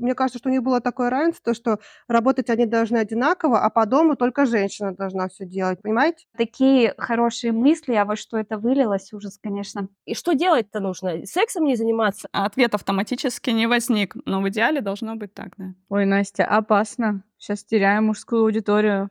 мне кажется, что у них было такое равенство, что работать они должны одинаково, а по дому только женщина должна все делать, понимаете? Такие хорошие мысли, а во что это вылилось, ужас, конечно. И что делать-то нужно? Сексом не заниматься? Ответ автоматически не возник, но в идеале должно быть так, да. Ой, Настя, опасно. Сейчас теряем мужскую аудиторию.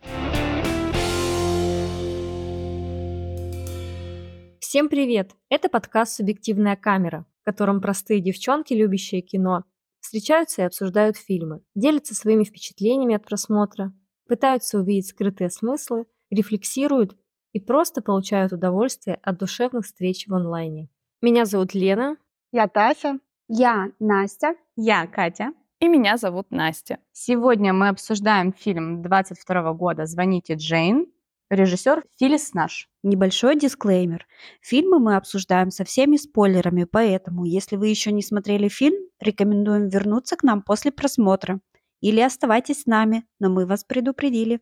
Всем привет! Это подкаст «Субъективная камера», в котором простые девчонки, любящие кино, встречаются и обсуждают фильмы, делятся своими впечатлениями от просмотра, пытаются увидеть скрытые смыслы, рефлексируют и просто получают удовольствие от душевных встреч в онлайне. Меня зовут Лена. Я Тася. Я Настя. Я Катя. И меня зовут Настя. Сегодня мы обсуждаем фильм 22 года «Звоните Джейн», Режиссер Филис Наш. Небольшой дисклеймер. Фильмы мы обсуждаем со всеми спойлерами, поэтому, если вы еще не смотрели фильм, рекомендуем вернуться к нам после просмотра. Или оставайтесь с нами, но мы вас предупредили.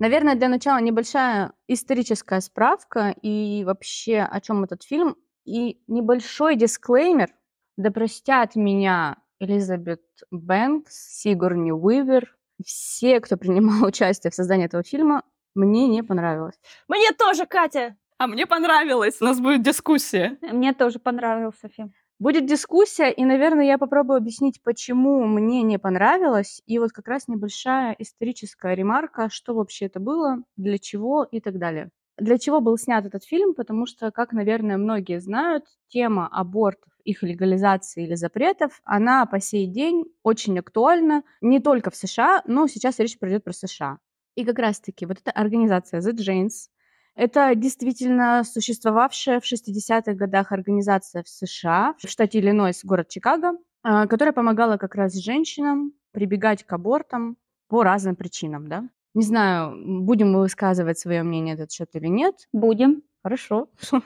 Наверное, для начала небольшая историческая справка и вообще о чем этот фильм. И небольшой дисклеймер – да простят меня Элизабет Бэнкс, Сигурни Уивер, все, кто принимал участие в создании этого фильма, мне не понравилось. Мне тоже, Катя! А мне понравилось. У нас будет дискуссия. Мне тоже понравился фильм. Будет дискуссия, и, наверное, я попробую объяснить, почему мне не понравилось. И вот как раз небольшая историческая ремарка, что вообще это было, для чего и так далее. Для чего был снят этот фильм? Потому что, как, наверное, многие знают, тема абортов их легализации или запретов, она по сей день очень актуальна не только в США, но сейчас речь пройдет про США. И как раз-таки вот эта организация The Janes, это действительно существовавшая в 60-х годах организация в США, в штате Иллинойс, город Чикаго, а, которая помогала как раз женщинам прибегать к абортам по разным причинам, да. Не знаю, будем мы высказывать свое мнение этот счет или нет. Будем. Хорошо.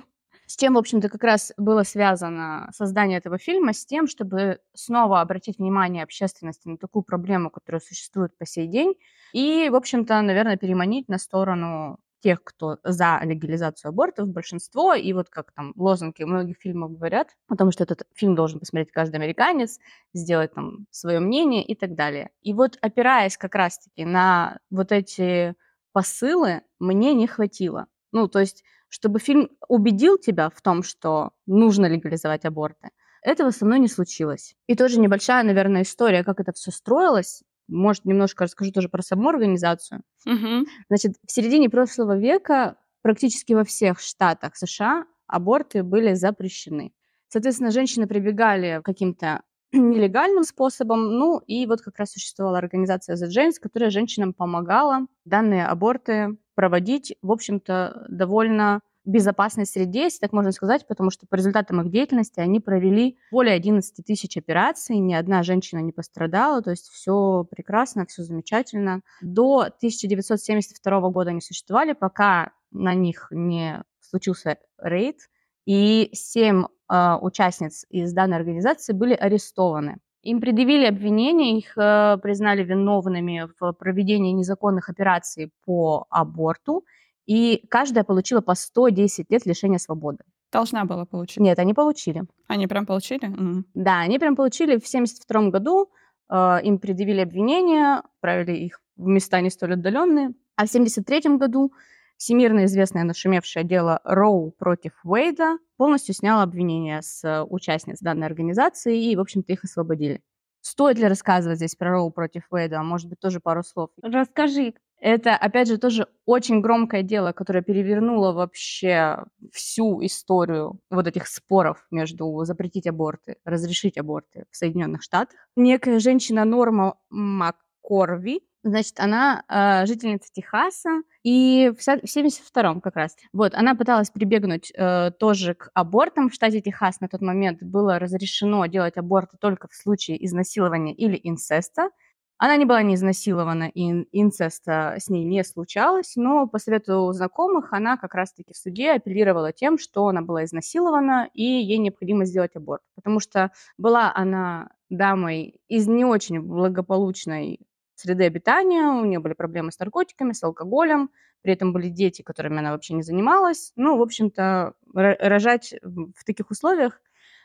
С чем, в общем-то, как раз было связано создание этого фильма, с тем, чтобы снова обратить внимание общественности на такую проблему, которая существует по сей день, и, в общем-то, наверное, переманить на сторону тех, кто за легализацию абортов, большинство, и вот как там лозунги многих фильмов говорят, потому что этот фильм должен посмотреть каждый американец, сделать там свое мнение и так далее. И вот опираясь как раз-таки на вот эти посылы, мне не хватило. Ну, то есть чтобы фильм убедил тебя в том, что нужно легализовать аборты, этого со мной не случилось. И тоже небольшая, наверное, история, как это все строилось. Может, немножко расскажу тоже про саму организацию. Угу. Значит, в середине прошлого века практически во всех штатах США аборты были запрещены. Соответственно, женщины прибегали к каким-то нелегальным способом. Ну и вот как раз существовала организация The Janes, которая женщинам помогала данные аборты проводить, в общем-то, довольно безопасной среде, если так можно сказать, потому что по результатам их деятельности они провели более 11 тысяч операций, ни одна женщина не пострадала, то есть все прекрасно, все замечательно. До 1972 года они существовали, пока на них не случился рейд, и семь э, участниц из данной организации были арестованы. Им предъявили обвинения, их э, признали виновными в проведении незаконных операций по аборту, и каждая получила по 110 лет лишения свободы. Должна была получить? Нет, они получили. Они прям получили? Mm. Да, они прям получили в 1972 году, э, им предъявили обвинения, отправили их в места не столь отдаленные, а в 1973 году всемирно известное нашумевшее дело Роу против Уэйда полностью сняло обвинения с участниц данной организации и, в общем-то, их освободили. Стоит ли рассказывать здесь про Роу против Уэйда? Может быть, тоже пару слов? Расскажи. Это, опять же, тоже очень громкое дело, которое перевернуло вообще всю историю вот этих споров между запретить аборты, разрешить аборты в Соединенных Штатах. Некая женщина Норма МакКорви Значит, она э, жительница Техаса, и в 72-м как раз. Вот, она пыталась прибегнуть э, тоже к абортам. В штате Техас на тот момент было разрешено делать аборты только в случае изнасилования или инцеста. Она не была не изнасилована, и инцеста с ней не случалось, но по совету знакомых она как раз-таки в суде апеллировала тем, что она была изнасилована, и ей необходимо сделать аборт. Потому что была она дамой из не очень благополучной среды обитания, у нее были проблемы с наркотиками, с алкоголем, при этом были дети, которыми она вообще не занималась. Ну, в общем-то, ро- рожать в таких условиях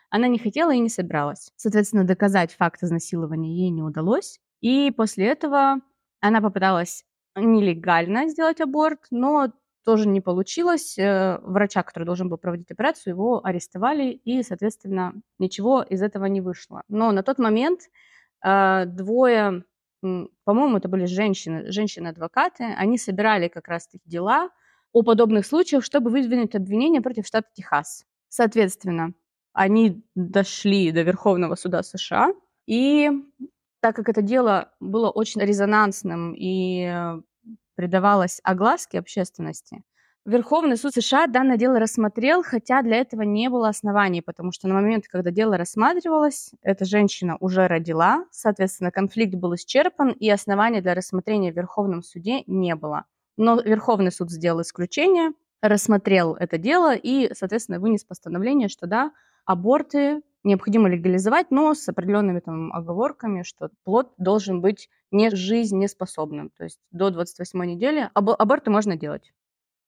она не хотела и не собиралась. Соответственно, доказать факт изнасилования ей не удалось. И после этого она попыталась нелегально сделать аборт, но тоже не получилось. Э, Врача, который должен был проводить операцию, его арестовали, и, соответственно, ничего из этого не вышло. Но на тот момент э, двое, по-моему, это были женщины, женщины-адвокаты, они собирали как раз-таки дела о подобных случаях, чтобы выдвинуть обвинение против штата Техас. Соответственно, они дошли до Верховного суда США, и так как это дело было очень резонансным и э, придавалось огласке общественности, Верховный суд США данное дело рассмотрел, хотя для этого не было оснований, потому что на момент, когда дело рассматривалось, эта женщина уже родила, соответственно, конфликт был исчерпан, и оснований для рассмотрения в Верховном суде не было. Но Верховный суд сделал исключение, рассмотрел это дело и, соответственно, вынес постановление, что да, аборты необходимо легализовать, но с определенными там оговорками, что плод должен быть не жизнеспособным. То есть до 28 недели або- аборты можно делать.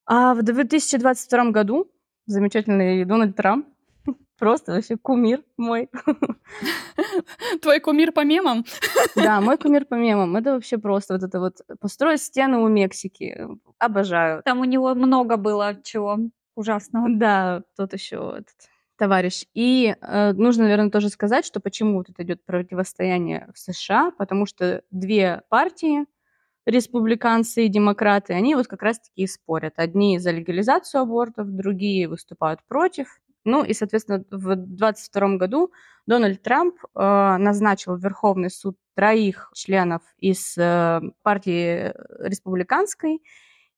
А в 2022 году замечательный Дональд Трамп, просто вообще кумир мой. Твой кумир по мемам? Да, мой кумир по мемам. Это вообще просто вот это вот построить стены у Мексики. Обожаю. Там у него много было чего ужасного. Да, тот еще этот товарищ. И э, нужно, наверное, тоже сказать, что почему тут идет противостояние в США, потому что две партии, республиканцы и демократы, они вот как раз-таки и спорят. Одни за легализацию абортов, другие выступают против. Ну и, соответственно, в 2022 году Дональд Трамп э, назначил в Верховный суд троих членов из э, партии республиканской,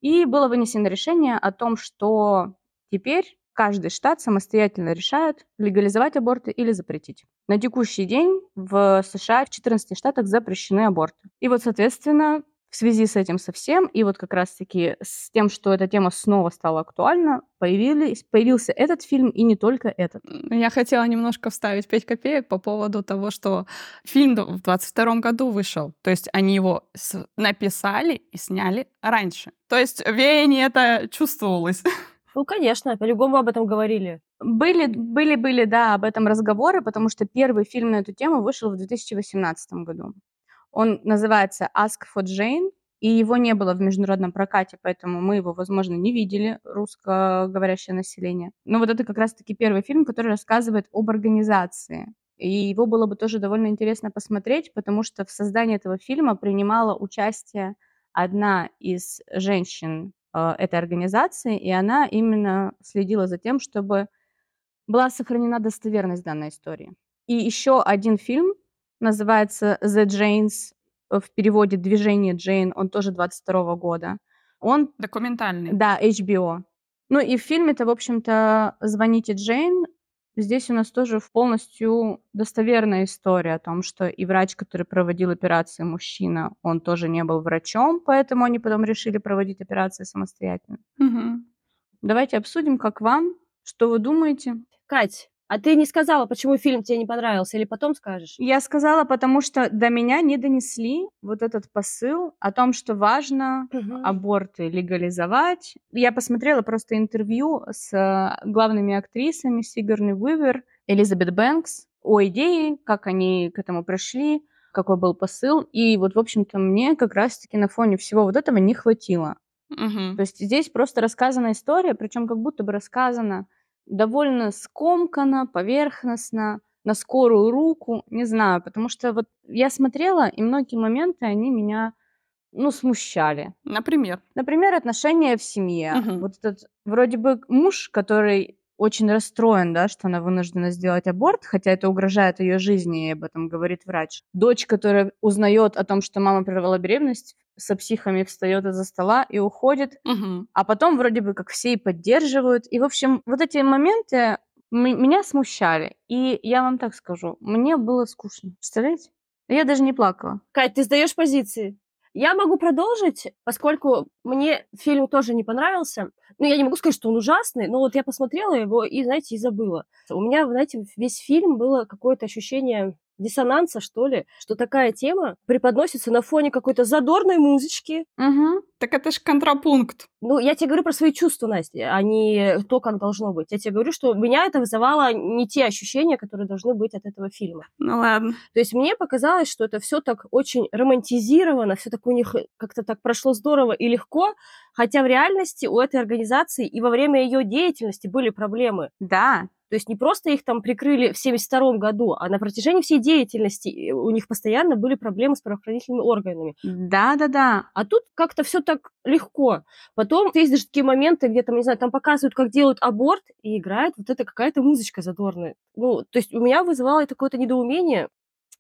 и было вынесено решение о том, что теперь каждый штат самостоятельно решает, легализовать аборты или запретить. На текущий день в США в 14 штатах запрещены аборты. И вот, соответственно, в связи с этим совсем, и вот как раз-таки с тем, что эта тема снова стала актуальна, появились, появился этот фильм, и не только этот. Я хотела немножко вставить 5 копеек по поводу того, что фильм в 22 году вышел. То есть они его написали и сняли раньше. То есть веяние это чувствовалось. Ну, конечно, по-любому об этом говорили. Были, были, были, да, об этом разговоры, потому что первый фильм на эту тему вышел в 2018 году. Он называется Ask for Jane, и его не было в международном прокате, поэтому мы его, возможно, не видели, русскоговорящее население. Но вот это как раз-таки первый фильм, который рассказывает об организации. И его было бы тоже довольно интересно посмотреть, потому что в создании этого фильма принимала участие одна из женщин этой организации, и она именно следила за тем, чтобы была сохранена достоверность данной истории. И еще один фильм называется The Janes, э, в переводе «Движение Джейн», он тоже 22 года. Он, Документальный. да, HBO. Ну и в фильме-то, в общем-то, «Звоните Джейн», здесь у нас тоже в полностью достоверная история о том, что и врач, который проводил операции, мужчина, он тоже не был врачом, поэтому они потом решили проводить операции самостоятельно. Мгм. Давайте обсудим, как вам, что вы думаете. Кать, а ты не сказала, почему фильм тебе не понравился, или потом скажешь? Я сказала, потому что до меня не донесли вот этот посыл о том, что важно Мгм. аборты легализовать. Я посмотрела просто интервью с э, главными актрисами Сигарни Уивер, Элизабет Бэнкс о идее, как они к этому пришли, какой был посыл. И вот, в общем-то, мне как раз-таки на фоне всего вот этого не хватило. Мгм. То есть здесь просто рассказана история, причем как будто бы рассказана довольно скомканно, поверхностно, на скорую руку, не знаю, потому что вот я смотрела, и многие моменты, они меня, ну, смущали. Например. Например, отношения в семье. Мгм. Вот этот вроде бы муж, который очень расстроен, да, что она вынуждена сделать аборт, хотя это угрожает ее жизни, и об этом говорит врач. Дочь, которая узнает о том, что мама прервала беременность, со психами встает из-за стола и уходит, Мгм. а потом вроде бы как все и поддерживают. И, в общем, вот эти моменты меня смущали. И я вам так скажу, мне было скучно. Представляете? Я даже не плакала. Кать, ты сдаешь позиции. Я могу продолжить, поскольку мне фильм тоже не понравился. Ну, я не могу сказать, что он ужасный, но вот я посмотрела его и, знаете, и забыла. У меня, знаете, весь фильм было какое-то ощущение диссонанса, что ли, что такая тема преподносится на фоне какой-то задорной музычки. Мгм. Так это ж контрапункт. Ну, я тебе говорю про свои чувства, Настя, а не то, как должно быть. Я тебе говорю, что меня это вызывало не те ощущения, которые должны быть от этого фильма. Ну ладно. То есть мне показалось, что это все так очень романтизировано, все так у них как-то так прошло здорово и легко, хотя в реальности у этой организации и во время ее деятельности были проблемы. Да. То есть не просто их там прикрыли в 1972 году, а на протяжении всей деятельности э, у них постоянно были проблемы с правоохранительными органами. Да-да-да. А тут как-то все так легко. Потом есть даже такие моменты, где там, не знаю, там показывают, как делают аборт, и играет вот эта какая-то музычка задорная. Ну, то есть у меня вызывало это какое-то недоумение,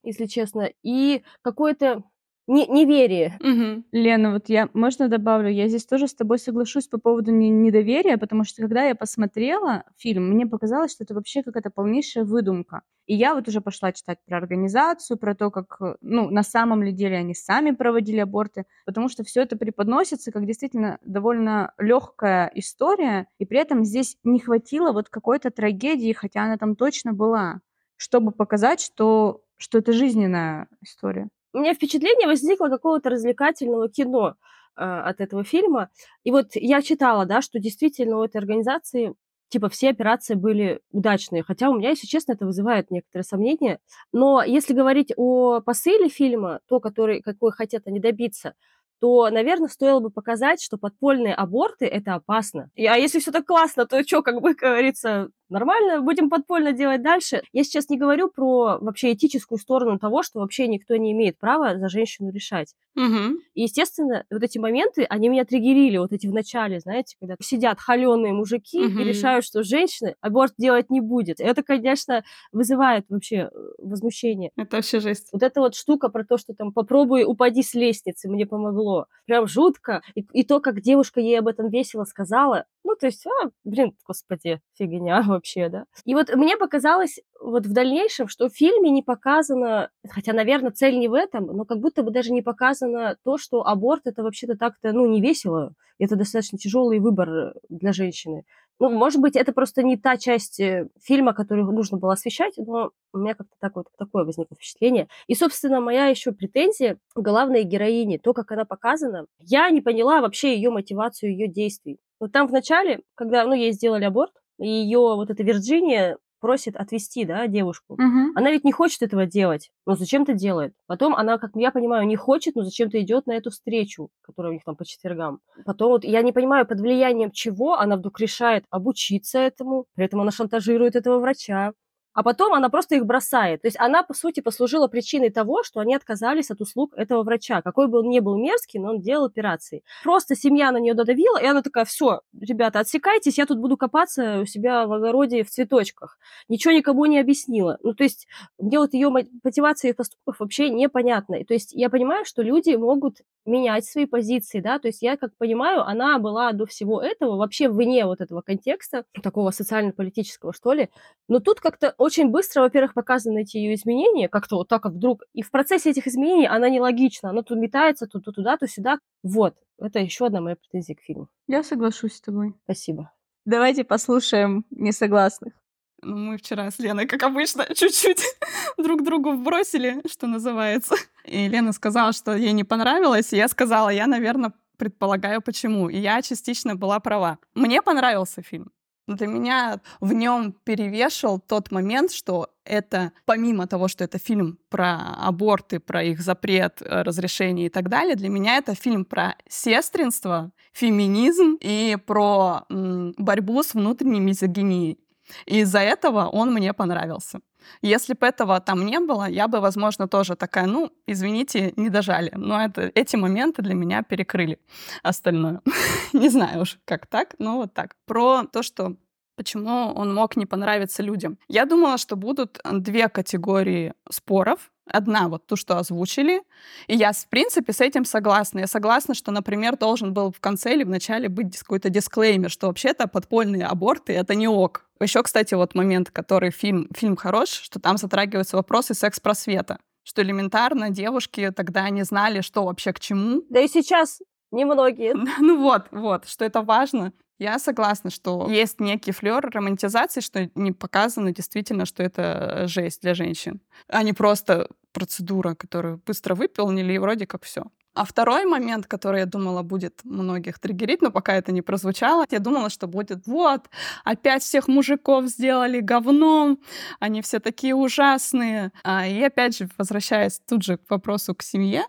если честно, и какое-то не- неверие. Мгм. Лена, вот я, можно добавлю, я здесь тоже с тобой соглашусь по поводу не- недоверия, потому что когда я посмотрела фильм, мне показалось, что это вообще какая-то полнейшая выдумка. И я вот уже пошла читать про организацию, про то, как, ну, на самом ли деле они сами проводили аборты, потому что все это преподносится как действительно довольно легкая история, и при этом здесь не хватило вот какой-то трагедии, хотя она там точно была, чтобы показать, что, что это жизненная история. У меня впечатление возникло какого-то развлекательного кино э, от этого фильма. И вот я читала, да, что действительно у этой организации типа все операции были удачные. Хотя у меня, если честно, это вызывает некоторые сомнения. Но если говорить о посыле фильма, то, который, какой хотят они добиться, то, наверное, стоило бы показать, что подпольные аборты – это опасно. И, а если все так классно, то что, как бы, говорится, нормально, будем подпольно делать дальше. Я сейчас не говорю про вообще этическую сторону того, что вообще никто не имеет права за женщину решать. Мгм. И, естественно, вот эти моменты, они меня триггерили, вот эти в начале, знаете, когда сидят холеные мужики Мгм. и решают, что женщина аборт делать не будет. Это, конечно, вызывает вообще э, возмущение. Это вообще жесть. Вот эта вот штука про то, что там попробуй упади с лестницы, мне помогло. Прям жутко. И, и то, как девушка ей об этом весело сказала. Ну, то есть, а, блин, господи, фигня вообще, да. И вот мне показалось вот в дальнейшем, что в фильме не показано, хотя, наверное, цель не в этом, но как будто бы даже не показано то, что аборт это вообще-то так-то, ну, не весело. Это достаточно тяжелый выбор для женщины. Ну, может быть, это просто не та часть э, фильма, которую нужно было освещать, но у меня как-то так вот такое возникло впечатление. И, собственно, моя еще претензия главной героине, то, как она показана, я не поняла вообще ее мотивацию, ее действий. Вот там в начале, когда, ну, ей сделали аборт, ее вот эта Вирджиния просит отвезти, да, девушку. Мгм. Она ведь не хочет этого делать, но зачем-то делает. Потом она, как я понимаю, не хочет, но зачем-то идет на эту встречу, которая у них там по четвергам. Потом вот я не понимаю, под влиянием чего она вдруг решает обучиться этому, при этом она шантажирует этого врача. А потом она просто их бросает. То есть она, по сути, послужила причиной того, что они отказались от услуг этого врача. Какой бы он ни был мерзкий, но он делал операции. Просто семья на нее додавила, и она такая, все, ребята, отсекайтесь, я тут буду копаться у себя в огороде в цветочках. Ничего никому не объяснила. Ну, то есть мне вот ее мотивация их поступков вообще непонятна. И То есть я понимаю, что люди могут менять свои позиции, да, то есть я как понимаю, она была до всего этого вообще вне вот этого контекста, такого социально-политического, что ли, но тут как-то очень быстро, во-первых, показаны эти ее изменения, как-то вот так вот вдруг, и в процессе этих изменений она нелогична, она тут метается, то, то туда, то сюда. Вот, это еще одна моя претензия к фильму. Я соглашусь с тобой. Спасибо. Давайте послушаем несогласных. Ну, мы вчера с Леной, как обычно, чуть-чуть друг другу вбросили, что называется. И Лена сказала, что ей не понравилось, и я сказала, я, наверное, предполагаю, почему. И я частично была права. Мне понравился фильм. Для меня в нем перевешивал тот момент, что это, помимо того, что это фильм про аборты, про их запрет, э, разрешение и так далее, для меня это фильм про сестринство, феминизм и про борьбу с внутренней мизогинией. И из-за этого он мне понравился. Если бы этого там не было, я бы, возможно, тоже такая, ну, извините, не дожали. Но это, эти моменты для меня перекрыли остальное. Не знаю уж, как так, но вот так. Про то, что почему он мог не понравиться людям. Я думала, что будут две категории споров. Одна вот ту, что озвучили, и я, в принципе, с этим согласна. Я согласна, что, например, должен был в конце или в начале быть какой-то дисклеймер, что вообще-то подпольные аборты — это не ок. Еще, кстати, вот момент, который фильм, фильм хорош, что там затрагиваются вопросы секс-просвета. Что элементарно девушки тогда не знали, что вообще к чему. Да и сейчас немногие. Ну вот, вот, что это важно. Я согласна, что есть некий флер романтизации, что не показано действительно, что это жесть для женщин, а не просто процедура, которую быстро выполнили, и вроде как все. А второй момент, который я думала будет многих триггерить, но пока это не прозвучало, я думала, что будет вот, опять всех мужиков сделали говном, они все такие ужасные. А, и опять же, возвращаясь тут же к вопросу к семье,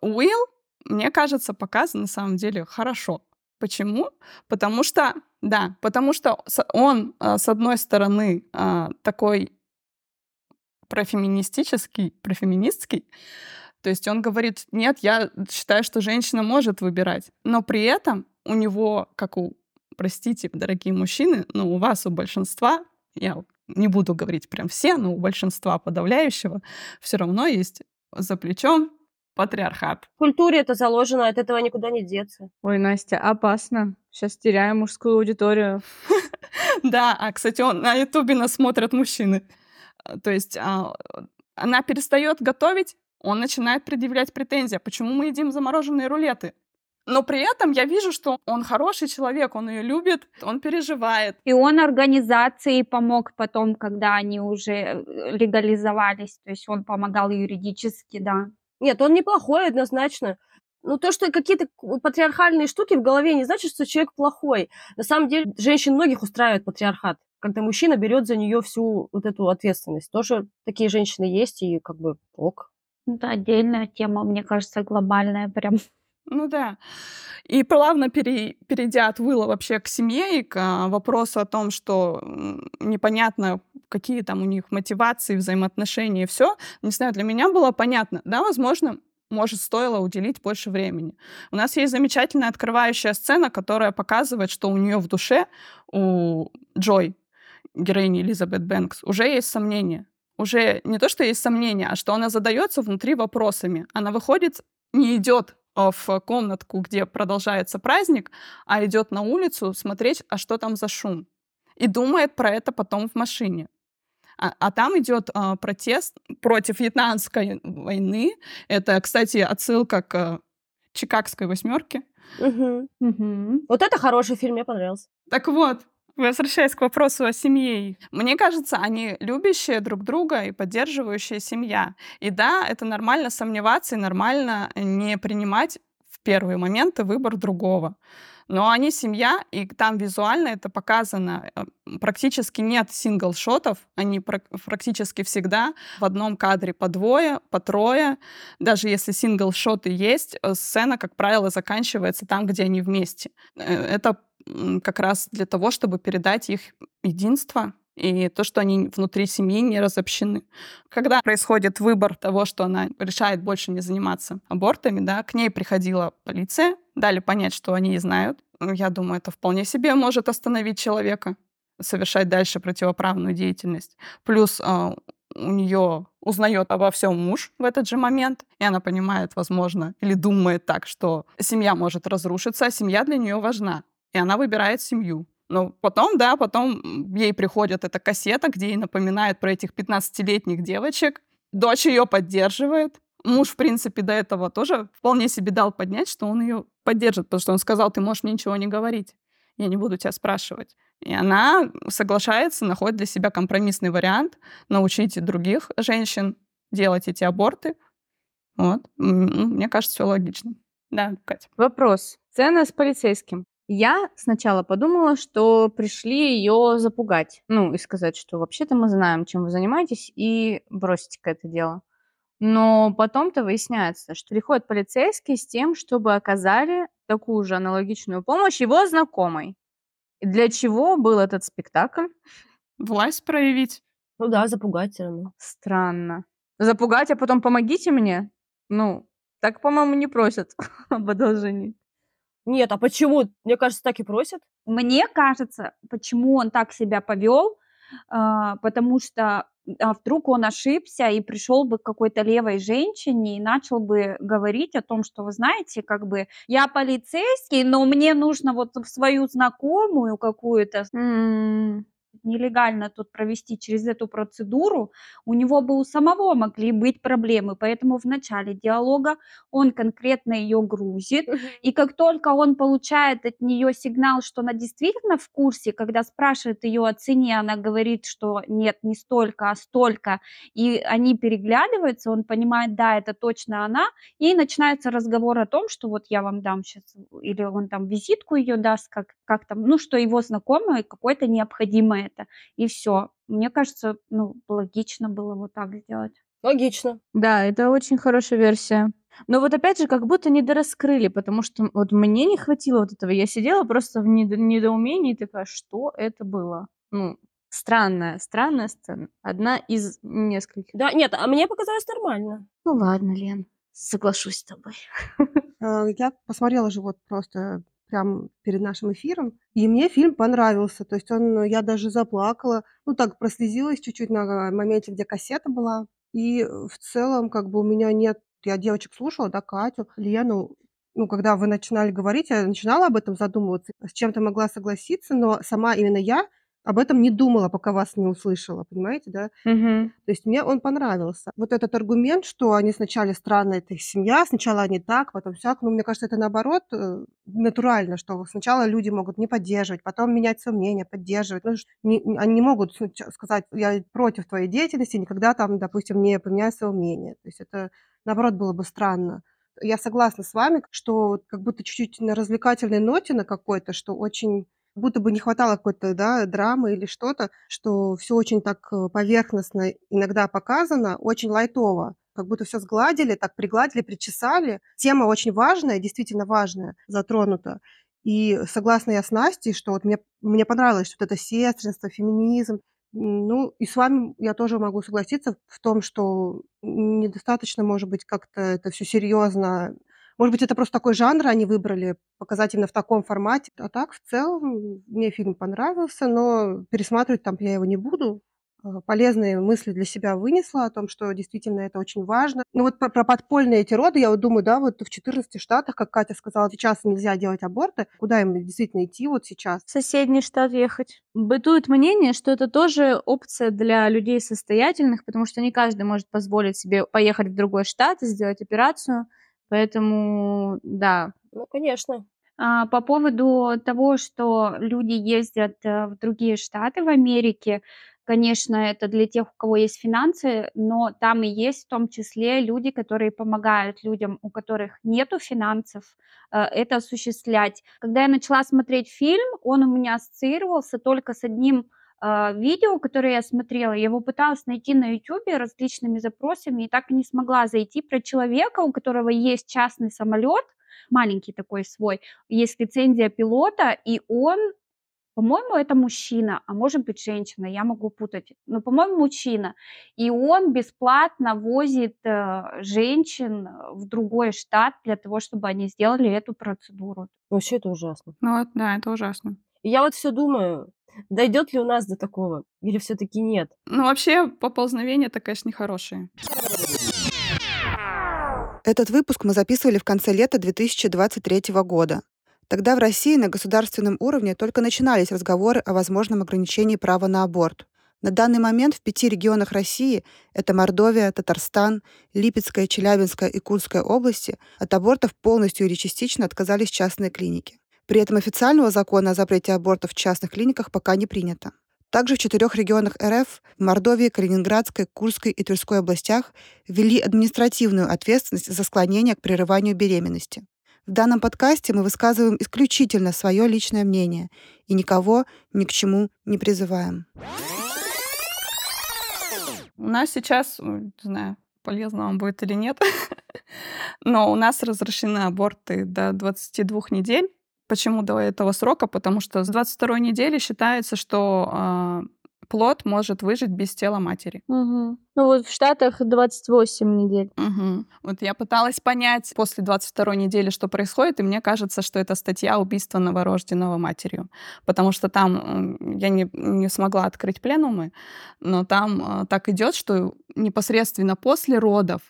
Уилл, мне кажется, показан на самом деле хорошо. Почему? Потому что, да, потому что он, а, с одной стороны, а, такой профеминистический, профеминистский, то есть он говорит, нет, я считаю, что женщина может выбирать. Но при этом у него, как у, простите, дорогие мужчины, ну, у вас, у большинства, я не буду говорить прям все, но у большинства подавляющего все равно есть за плечом патриархат. В культуре это заложено, от этого никуда не деться. Ой, Настя, опасно. Сейчас теряем мужскую аудиторию. Да, а, кстати, он на Ютубе нас смотрят мужчины. То есть а, она перестает готовить, он начинает предъявлять претензии. «А почему мы едим замороженные рулеты? Но при этом я вижу, что он хороший человек, он ее любит, он переживает. И он организации помог потом, когда они уже э, легализовались, то есть он помогал юридически, да. Нет, он неплохой однозначно. Ну, то, что какие-то патриархальные штуки в голове, не значит, что человек плохой. На самом деле, женщин многих устраивает патриархат, когда мужчина берет за нее всю вот эту ответственность. Тоже такие женщины есть, и как бы ок. Это отдельная тема, мне кажется, глобальная прям. Ну да. И плавно пере, перейдя от Уилла вообще к семье и к а, вопросу о том, что непонятно, какие там у них мотивации, взаимоотношения и все, не знаю, для меня было понятно. Да, возможно, может, стоило уделить больше времени. У нас есть замечательная открывающая сцена, которая показывает, что у нее в душе, у Джой, героини Элизабет Бэнкс, уже есть сомнения уже не то, что есть сомнения, а что она задается внутри вопросами. Она выходит, не идет а, в комнатку, где продолжается праздник, а идет на улицу смотреть, а что там за шум. И думает про это потом в машине. А, а там идет а, протест против вьетнамской войны. Это, кстати, отсылка к Чикагской восьмерке. Угу. Угу. Вот это хороший фильм, мне понравился. Так вот, Возвращаясь к вопросу о семье, мне кажется, они любящие друг друга и поддерживающая семья. И да, это нормально сомневаться и нормально не принимать в первые моменты выбор другого. Но они семья, и там визуально это показано. Э, практически нет сингл-шотов, они практически всегда в одном кадре по двое, по трое. Даже если сингл-шоты есть, э, сцена, как правило, заканчивается там, где они вместе. Э, это как раз для того, чтобы передать их единство и то, что они внутри семьи не разобщены. Когда происходит выбор того, что она решает больше не заниматься абортами, да, к ней приходила полиция, дали понять, что они знают. Я думаю, это вполне себе может остановить человека совершать дальше противоправную деятельность. Плюс э, у нее узнает обо всем муж в этот же момент, и она понимает, возможно, или думает так, что семья может разрушиться, а семья для нее важна и она выбирает семью. Но потом, да, потом ей приходит эта кассета, где ей напоминает про этих 15-летних девочек. Дочь ее поддерживает. Муж, в принципе, до этого тоже вполне себе дал поднять, что он ее поддержит, потому что он сказал, ты можешь мне ничего не говорить, я не буду тебя спрашивать. И она соглашается, находит для себя компромиссный вариант, научить других женщин делать эти аборты. Вот. Мне кажется, все логично. Да, Катя. Вопрос. Сцена с полицейским. Я сначала подумала, что пришли ее запугать. Ну, и сказать, что вообще-то мы знаем, чем вы занимаетесь, и бросить-ка это дело. Но потом-то выясняется, что приходят полицейские с тем, чтобы оказали такую же аналогичную помощь его знакомой. И для чего был этот спектакль? Власть проявить. Ну да, запугать все равно. Странно. Запугать, а потом помогите мне? Ну, так, по-моему, не просят об одолжении. Нет, а почему? Мне кажется, так и просят. Мне кажется, почему он так себя повел, а, потому что а вдруг он ошибся и пришел бы к какой-то левой женщине и начал бы говорить о том, что вы знаете, как бы я полицейский, но мне нужно вот свою знакомую какую-то. Нелегально тут провести через эту процедуру, у него бы у самого могли быть проблемы. Поэтому в начале диалога он конкретно ее грузит, и как только он получает от нее сигнал, что она действительно в курсе, когда спрашивает ее о цене, она говорит, что нет, не столько, а столько, и они переглядываются, он понимает, да, это точно она, и начинается разговор о том, что вот я вам дам сейчас, или он там визитку ее даст, как, как там, ну, что его знакомое, какое-то это, и все. Мне кажется, ну, логично было вот так сделать. Логично. Да, это очень хорошая версия. Но вот опять же, как будто недораскрыли, потому что вот мне не хватило вот этого. Я сидела просто в недо- недоумении, такая, что это было? Ну, странная, странная сцена. Одна из нескольких. Да, нет, а мне показалось нормально. Ну ладно, Лен, соглашусь с тобой. Э, Я посмотрела же вот просто прям перед нашим эфиром, и мне фильм понравился. То есть он, я даже заплакала, ну так прослезилась чуть-чуть на моменте, где кассета была. И в целом как бы у меня нет, я девочек слушала, да, Катю, Лену, ну, когда вы начинали говорить, я начинала об этом задумываться, с чем-то могла согласиться, но сама именно я об этом не думала, пока вас не услышала, понимаете, да? Мгм. То есть мне он понравился. Вот этот аргумент, что они сначала странная это их семья, сначала они так, потом сяк, ну, мне кажется, это наоборот э, натурально, что сначала люди могут не поддерживать, потом менять свое мнение, поддерживать. Ну, ш- не- не- они не могут снач- сказать, я против твоей деятельности, никогда там, допустим, не поменяю свое мнение. То есть это, наоборот, было бы странно. Я согласна с вами, что вот как будто чуть-чуть на развлекательной ноте на какой-то, что очень будто бы не хватало какой-то, да, драмы или что-то, что все очень так э, поверхностно иногда показано, очень лайтово. Как будто все сгладили, так пригладили, причесали. Тема очень важная, действительно важная, затронута. И согласна я с Настей, что вот мне, мне понравилось что вот это сестринство, феминизм. Ну, и с вами я тоже могу согласиться в том, что недостаточно, может быть, как-то это все серьезно. Может быть, это просто такой жанр они выбрали, показать именно в таком формате. А так, в целом, мне фильм понравился, но пересматривать там я его не буду. А, Полезные мысли для себя вынесла о том, что действительно это очень важно. Ну вот про, про подпольные эти роды, я вот думаю, да, вот в 14 штатах, как Катя сказала, сейчас нельзя делать аборты. Куда им действительно идти вот сейчас? В соседний штат ехать. Бытует мнение, что это тоже опция для людей состоятельных, потому что не каждый может позволить себе поехать в другой штат и сделать операцию. Поэтому, да, Ну, конечно. А, По поводу того, что люди ездят э, в другие штаты в Америке, конечно, это для тех, у кого есть финансы, но там и есть в том числе люди, которые помогают людям, у которых нету финансов, э, это осуществлять. Когда я начала смотреть фильм, он у меня ассоциировался только с одним видео, которое я смотрела. Я его пыталась найти на YouTube различными запросами и так и не смогла зайти про человека, у которого есть частный самолет, маленький такой свой, есть лицензия пилота, и он, по-моему, это мужчина, а может быть женщина, я могу путать, но, по-моему, мужчина. И он бесплатно возит э, женщин в другой штат для того, чтобы они сделали эту процедуру. Вообще это ужасно. Ну, вот, да, это ужасно. И я вот все думаю, дойдет ли у нас до такого, или все-таки нет. Ну, вообще, поползновения это, конечно, нехорошие. Этот выпуск мы записывали в конце лета 2023 года. Тогда в России на государственном уровне только начинались разговоры о возможном ограничении права на аборт. На данный момент в пяти регионах России – это Мордовия, Татарстан, Липецкая, Челябинская и Курская области – от абортов полностью или частично отказались частные клиники. При этом официального закона о запрете абортов в частных клиниках пока не принято. Также в четырех регионах РФ – Мордовии, Калининградской, Курской и Тверской областях – ввели административную ответственность за склонение к прерыванию беременности. В данном подкасте мы высказываем исключительно свое личное мнение и никого ни к чему не призываем. У нас сейчас, не знаю, полезно вам будет или нет, но у нас разрешены аборты до 22 недель. Почему до этого срока? Потому что с 22 недели считается, что а, плод может выжить без тела матери. Мгм. Ну вот в Штатах 28 недель. Мгм. Вот я пыталась понять после 22 недели, что происходит, и мне кажется, что это статья убийства новорожденного матерью. Потому что там я не, не смогла открыть пленумы, но там а, так идет, что непосредственно после родов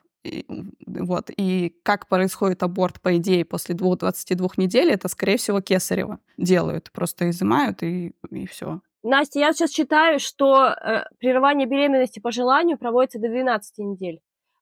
вот, и как происходит аборт, по идее, после двух- 22 недель, это, скорее всего, кесарево делают. Просто изымают, и, и все. Настя, я сейчас читаю, что э, прерывание беременности по желанию проводится до 12 недель,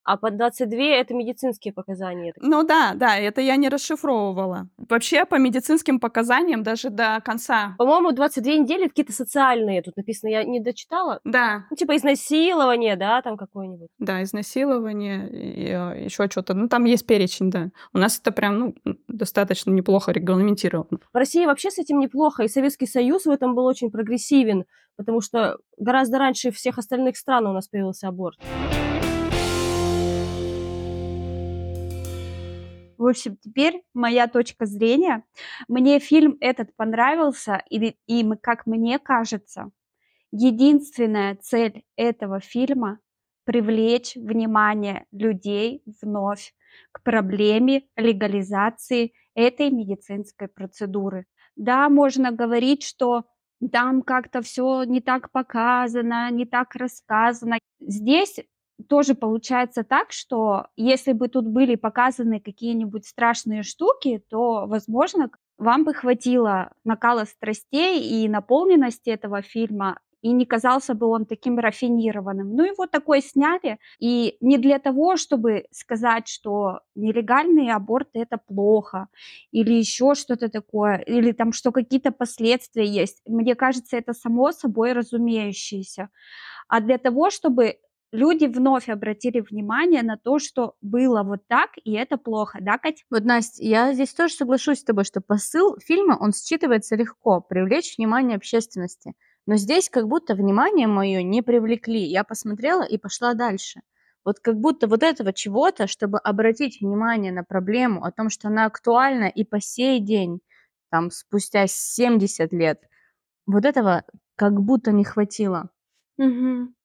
а по 22 это медицинские показания. Ну да, да, это я не расшифровывала. Вообще по медицинским показаниям даже до конца. По-моему, 22 недели какие-то социальные тут написано, я не дочитала. Да, Ну, типа изнасилование, да, там какое-нибудь. да, изнасилование, еще что-то. Ну там есть перечень, да. У нас это прям ну, достаточно неплохо регламентировано. В России вообще с этим неплохо, и Советский Союз в этом был очень прогрессивен, потому что гораздо раньше всех остальных стран у нас появился аборт. В общем, теперь моя точка зрения. Мне фильм этот понравился, и, и как мне кажется, единственная цель этого фильма привлечь внимание людей вновь к проблеме легализации этой медицинской процедуры. Да, можно говорить, что там как-то все не так показано, не так рассказано. Здесь тоже получается так, что если бы тут были показаны какие-нибудь страшные штуки, то, возможно, вам бы хватило накала страстей и наполненности этого фильма, и не казался бы он таким рафинированным. Ну, его такой сняли, и не для того, чтобы сказать, что нелегальный аборт это плохо, или еще что-то такое, или там, что какие-то последствия есть. Мне кажется, это само собой разумеющееся. А для того, чтобы люди вновь обратили внимание на то, что было вот так, и это плохо, да, Кать? Вот, Настя, я здесь тоже соглашусь с тобой, что посыл фильма, он считывается легко, привлечь внимание общественности. Но здесь как будто внимание мое не привлекли. Я посмотрела и пошла дальше. Вот как будто вот этого чего-то, чтобы обратить внимание на проблему о том, что она актуальна и по сей день, там, спустя 70 лет, вот этого как будто не хватило.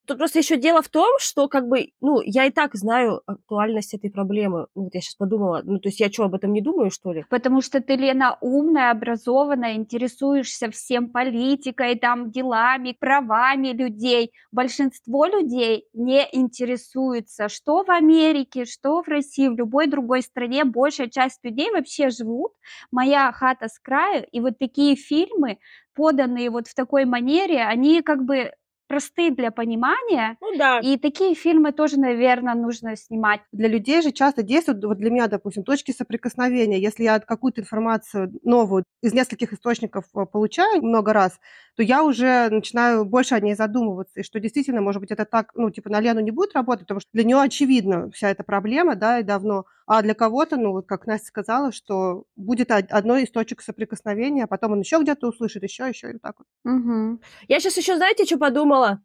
Тут просто еще дело в том, что как бы, ну, я и так знаю актуальность этой проблемы. Ну, вот я сейчас подумала, ну, то есть я что, об этом не думаю, что ли? Потому что ты, Лена, умная, образованная, интересуешься всем политикой, там, делами, правами людей. Большинство людей не интересуется, что в Америке, что в России, в любой другой стране. Большая часть людей вообще живут. Моя хата с краю. И вот такие фильмы, поданные вот в такой манере, они как бы просты для понимания. Ну да. И такие фильмы тоже, наверное, нужно снимать. Для людей же часто действуют, вот для меня, допустим, точки соприкосновения. Если я какую-то информацию новую из нескольких источников э, получаю много раз, то я уже начинаю больше о ней задумываться. И что действительно, может быть, это так, ну, типа на Лену не будет работать, потому что для нее очевидна вся эта проблема, да, и давно. А для кого-то, ну, вот как Настя сказала, что будет од- одной из точек соприкосновения, а потом он еще где-то услышит, еще, еще, и вот так вот. Мгм. Я сейчас еще, знаете, что подумала?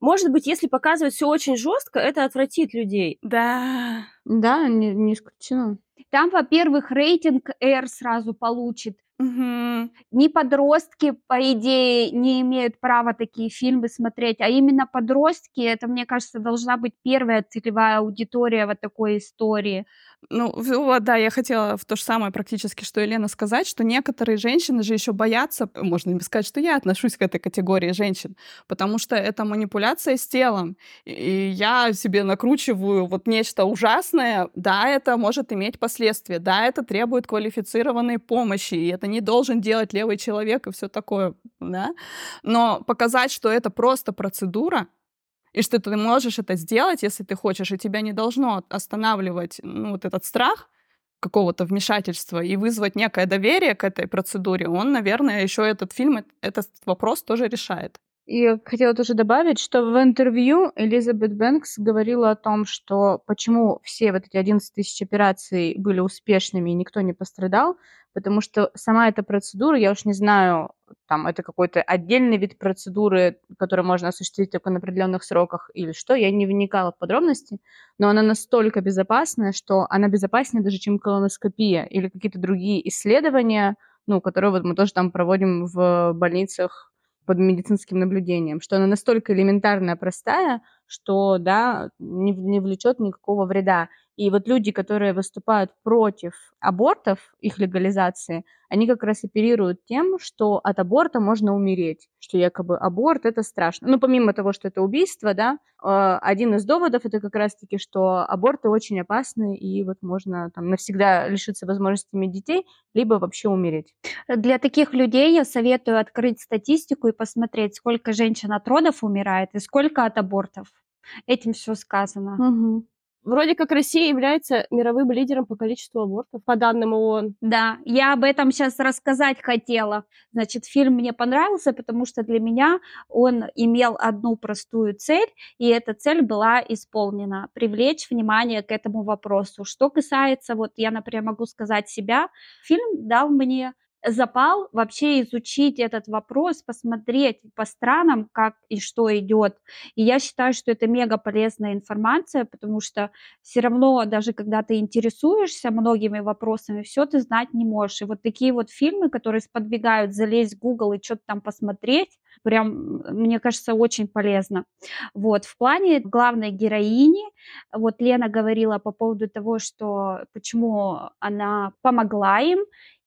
Может быть, если показывать все очень жестко, это отвратит людей. Да. Да, не, не исключено. Там, во-первых, рейтинг R сразу получит. Мгм. Ни подростки, по идее, не имеют права такие фильмы смотреть, а именно подростки, это, мне кажется, должна быть первая целевая аудитория вот такой истории. Ну, вот, да, я хотела в то же самое практически, что Елена сказать, что некоторые женщины же еще боятся, можно им сказать, что я отношусь к этой категории женщин, потому что это манипуляция с телом. И я себе накручиваю вот нечто ужасное, да, это может иметь последствия, да, это требует квалифицированной помощи, и это не должен делать левый человек и все такое, да. Но показать, что это просто процедура, и что ты можешь это сделать, если ты хочешь, и тебя не должно останавливать ну, вот этот страх какого-то вмешательства и вызвать некое доверие к этой процедуре, он, наверное, еще этот фильм этот вопрос тоже решает. И хотела тоже добавить, что в интервью Элизабет Бэнкс говорила о том, что почему все вот эти 11 тысяч операций были успешными и никто не пострадал, потому что сама эта процедура, я уж не знаю, там это какой-то отдельный вид процедуры, который можно осуществить только на определенных сроках или что, я не вникала в подробности, но она настолько безопасная, что она безопаснее даже, чем колоноскопия или какие-то другие исследования, ну, которые вот мы тоже там проводим в больницах под медицинским наблюдением, что она настолько элементарная, простая, что, да, не, не влечет никакого вреда. И вот люди, которые выступают против абортов, их легализации, они как раз оперируют тем, что от аборта можно умереть, что якобы аборт это страшно. Ну, помимо того, что это убийство, да, э, один из доводов это как раз-таки, что аборты очень опасны, и вот можно там навсегда лишиться возможности иметь детей, либо вообще умереть. Для таких людей я советую открыть статистику и посмотреть, сколько женщин от родов умирает и сколько от абортов. Этим все сказано. Мгм. Вроде как Россия является мировым лидером по количеству абортов, по данным ООН. Да, я об этом сейчас рассказать хотела. Значит, фильм мне понравился, потому что для меня он имел одну простую цель, и эта цель была исполнена– привлечь внимание к этому вопросу. Что касается, вот я, например, могу сказать себя, фильм дал мне запал вообще изучить этот вопрос, посмотреть по странам, как и что идет. И я считаю, что это мега полезная информация, потому что все равно, даже когда ты интересуешься многими вопросами, все ты знать не можешь. И вот такие вот фильмы, которые сподвигают залезть в Google и что-то там посмотреть, прям, мне кажется, очень полезно. Вот, в плане главной героини, вот Лена говорила по поводу того, что почему она помогла им,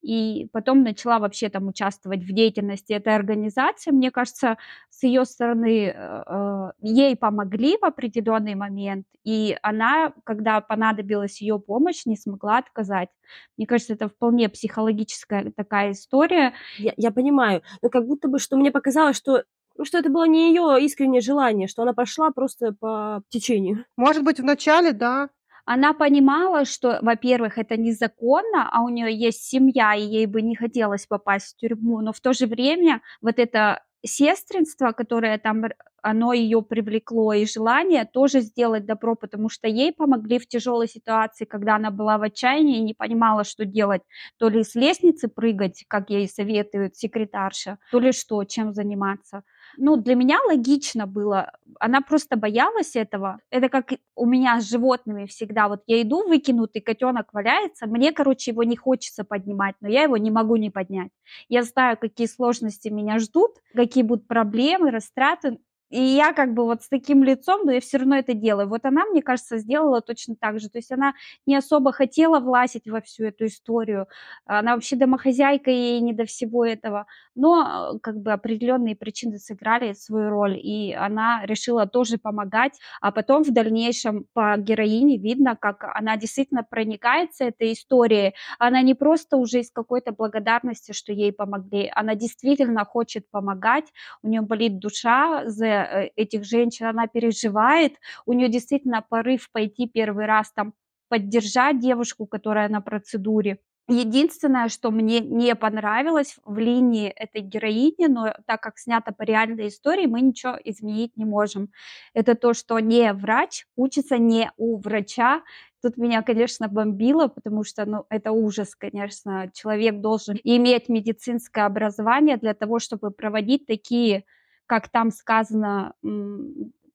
и потом начала вообще там участвовать в деятельности этой организации. Мне кажется, с ее стороны э, э, ей помогли в определенный момент, и она, когда понадобилась ее помощь, не смогла отказать. Мне кажется, это вполне психологическая такая история. Я, я понимаю, но как будто бы, что мне показалось, что ну, что это было не ее искреннее желание, что она пошла просто по течению. Может быть, вначале, да. Она понимала, что, во-первых, это незаконно, а у нее есть семья, и ей бы не хотелось попасть в тюрьму, но в то же время вот это сестринство, которое там, оно ее привлекло, и желание тоже сделать добро, потому что ей помогли в тяжелой ситуации, когда она была в отчаянии и не понимала, что делать. То ли с лестницы прыгать, как ей советует секретарша, то ли что, чем заниматься. Ну, для меня логично было. Она просто боялась этого. Это как у меня с животными всегда. Вот я иду, выкинутый котенок валяется, мне, короче, его не хочется поднимать, но я его не могу не поднять. Я знаю, какие сложности меня ждут, какие будут проблемы, растраты, и я как бы вот с таким лицом, но я все равно это делаю. Вот она, мне кажется, сделала точно так же. То есть она не особо хотела влазить во всю эту историю. Она вообще домохозяйка, ей не до всего этого. Но как бы определенные причины сыграли свою роль, и она решила тоже помогать. А потом в дальнейшем по героине видно, как она действительно проникается этой историей. Она не просто уже из какой-то благодарности, что ей помогли, она действительно хочет помогать. У нее болит душа за Э, этих женщин, она переживает, у нее действительно порыв пойти первый раз там поддержать девушку, которая на процедуре. Единственное, что мне не понравилось в линии этой героини, но так как снято по реальной истории, мы ничего изменить не можем. Это то, что не врач учится не у врача. Тут меня, конечно, бомбило, потому что, ну, это ужас, конечно. Человек должен иметь медицинское образование для того, чтобы проводить такие как там сказано,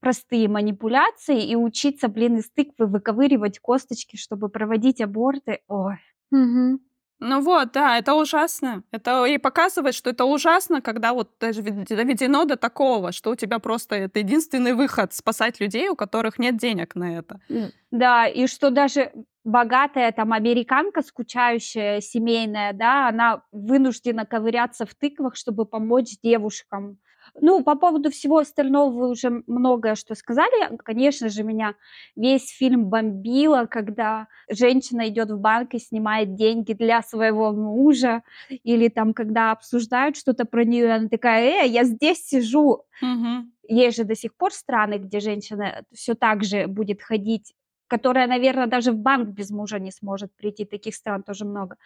простые манипуляции и учиться, блин, из тыквы выковыривать косточки, чтобы проводить аборты. Ой. Мгм. Ну вот, да, это ужасно. Это и показывает, что это ужасно, когда вот даже вед- доведено до такого, что у тебя просто это единственный выход спасать людей, у которых нет денег на это. Да, и что даже богатая там американка, скучающая, семейная, да, она вынуждена ковыряться в тыквах, чтобы помочь девушкам. Ну, по поводу всего остального вы уже многое что сказали. Конечно же, меня весь фильм бомбило, когда женщина идет в банк и снимает деньги для своего мужа, или там, когда обсуждают что-то про нее, она такая, э, я здесь сижу. Мгм. Есть же до сих пор страны, где женщина все так же будет ходить которая, наверное, даже в банк без мужа не сможет прийти. Таких стран тоже много.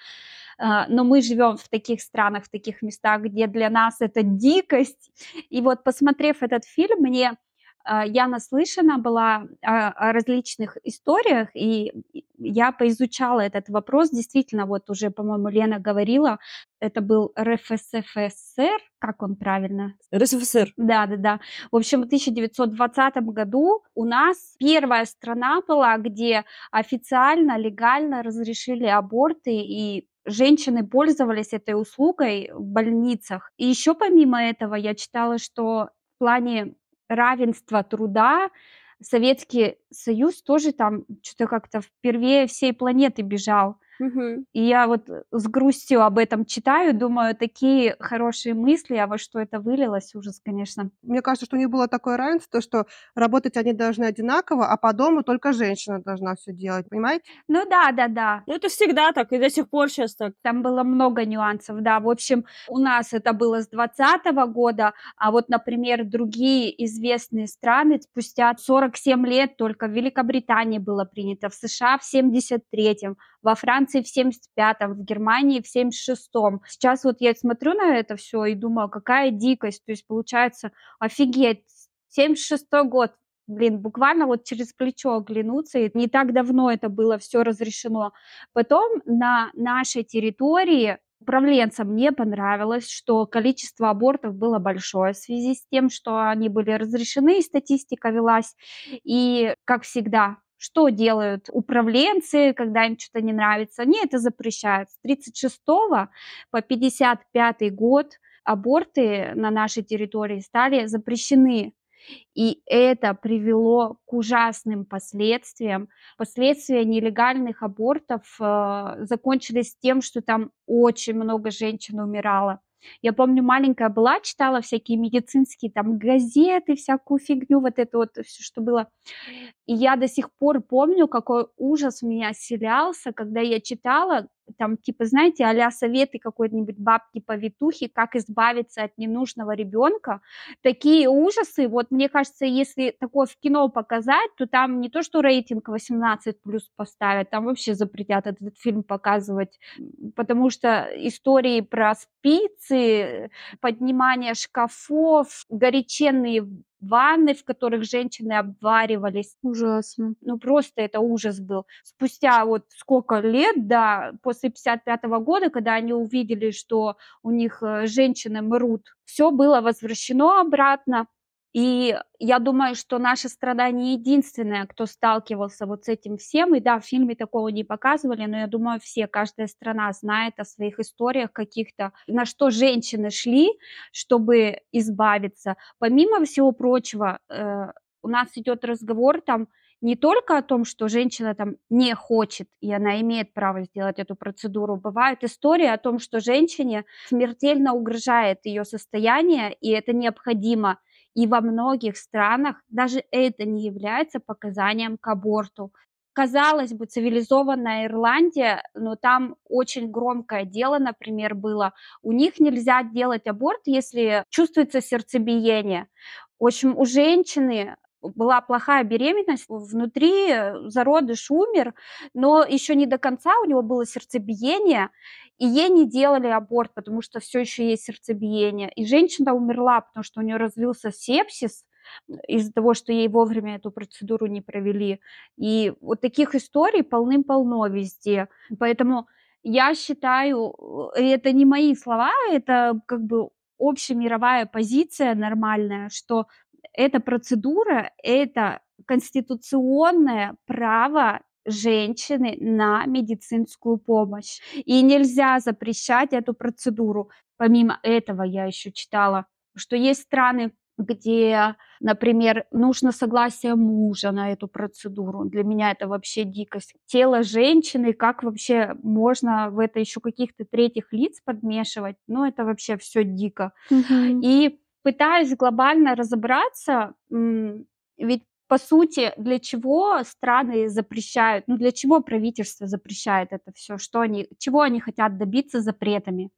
А, но мы живем в таких странах, в таких местах, где для нас это дикость. И вот, посмотрев этот фильм, мне я наслышана была о, о различных историях, и я поизучала этот вопрос. Действительно, вот уже, по-моему, Лена говорила, это был РФСФСР, как он правильно? РСФСР. Да, да, да. В общем, в 1920 году у нас первая страна была, где официально, легально разрешили аборты, и женщины пользовались этой услугой в больницах. И еще помимо этого я читала, что в плане равенства труда Советский Союз тоже там что-то как-то впервые всей планеты бежал. Мгм. И я вот э, с грустью об этом читаю, думаю, такие хорошие мысли, а во что это вылилось, ужас, конечно. Мне кажется, что у них было такое равенство, что работать они должны одинаково, а по дому только женщина должна все делать, понимаете? Ну да, да, да. Ну, это всегда так, и до сих пор сейчас так. Там было много нюансов, да. В общем, у нас это было с двадцатого года, а вот, например, другие известные страны спустя 47 лет только в Великобритании было принято, в США в 73-м, во Франции в 75-м, в Германии в 76-м. Сейчас вот я смотрю на это все и думаю, какая дикость. То есть получается, офигеть, 76-й год, блин, буквально вот через плечо оглянуться, и не так давно это было все разрешено. Потом на нашей территории управленцам не понравилось, что количество абортов было большое в связи с тем, что они были разрешены, и статистика велась. И, как всегда, что делают управленцы, когда им что-то не нравится? Они это запрещают. С 36 по 55 год аборты на нашей территории стали запрещены. И это привело к ужасным последствиям. Последствия нелегальных абортов э, закончились тем, что там очень много женщин умирало. Я помню, маленькая была, читала всякие медицинские там газеты, всякую фигню, вот это вот все, что было. И я до сих пор помню, какой ужас у меня селялся, когда я читала, там, типа, знаете, а советы какой-нибудь бабки-повитухи, как избавиться от ненужного ребенка. Такие ужасы, вот мне кажется, если такое в кино показать, то там не то, что рейтинг 18 плюс поставят, там вообще запретят этот фильм показывать, потому что истории про спицы, поднимание шкафов, горяченные ванны, в которых женщины обваривались. Ужасно. Ну, просто это ужас был. Спустя вот сколько лет, да, после 55 года, когда они увидели, что у них э, женщины мрут, все было возвращено обратно. И я думаю, что наша страна не единственная, кто сталкивался вот с этим всем. И да, в фильме такого не показывали, но я думаю, все, каждая страна знает о своих историях каких-то, на что женщины шли, чтобы избавиться. Помимо всего прочего, э, у нас идет разговор там не только о том, что женщина там не хочет, и она имеет право сделать эту процедуру. Бывают истории о том, что женщине смертельно угрожает ее состояние, и это необходимо – и во многих странах даже это не является показанием к аборту. Казалось бы, цивилизованная Ирландия, но там очень громкое дело, например, было. У них нельзя делать аборт, если чувствуется сердцебиение. В общем, у женщины была плохая беременность, внутри э, зародыш умер, но еще не до конца у него было сердцебиение, и ей не делали аборт, потому что все еще есть сердцебиение. И женщина умерла, потому что у нее развился сепсис, из-за того, что ей вовремя эту процедуру не провели. И вот таких историй полным-полно везде. Поэтому я считаю, э, это не мои слова, это как бы общемировая позиция нормальная, что эта процедура- это конституционное право женщины на медицинскую помощь. И нельзя запрещать эту процедуру. Помимо этого я еще читала, что есть страны, где, например, нужно согласие мужа на эту процедуру. Для меня это вообще дикость. Тело женщины, как вообще можно в это еще каких-то третьих лиц подмешивать? Ну, это вообще все дико. Мгм. И пытаясь глобально разобраться, ведь по сути, для чего страны запрещают, ну для чего правительство запрещает это все, что они, чего они хотят добиться запретами?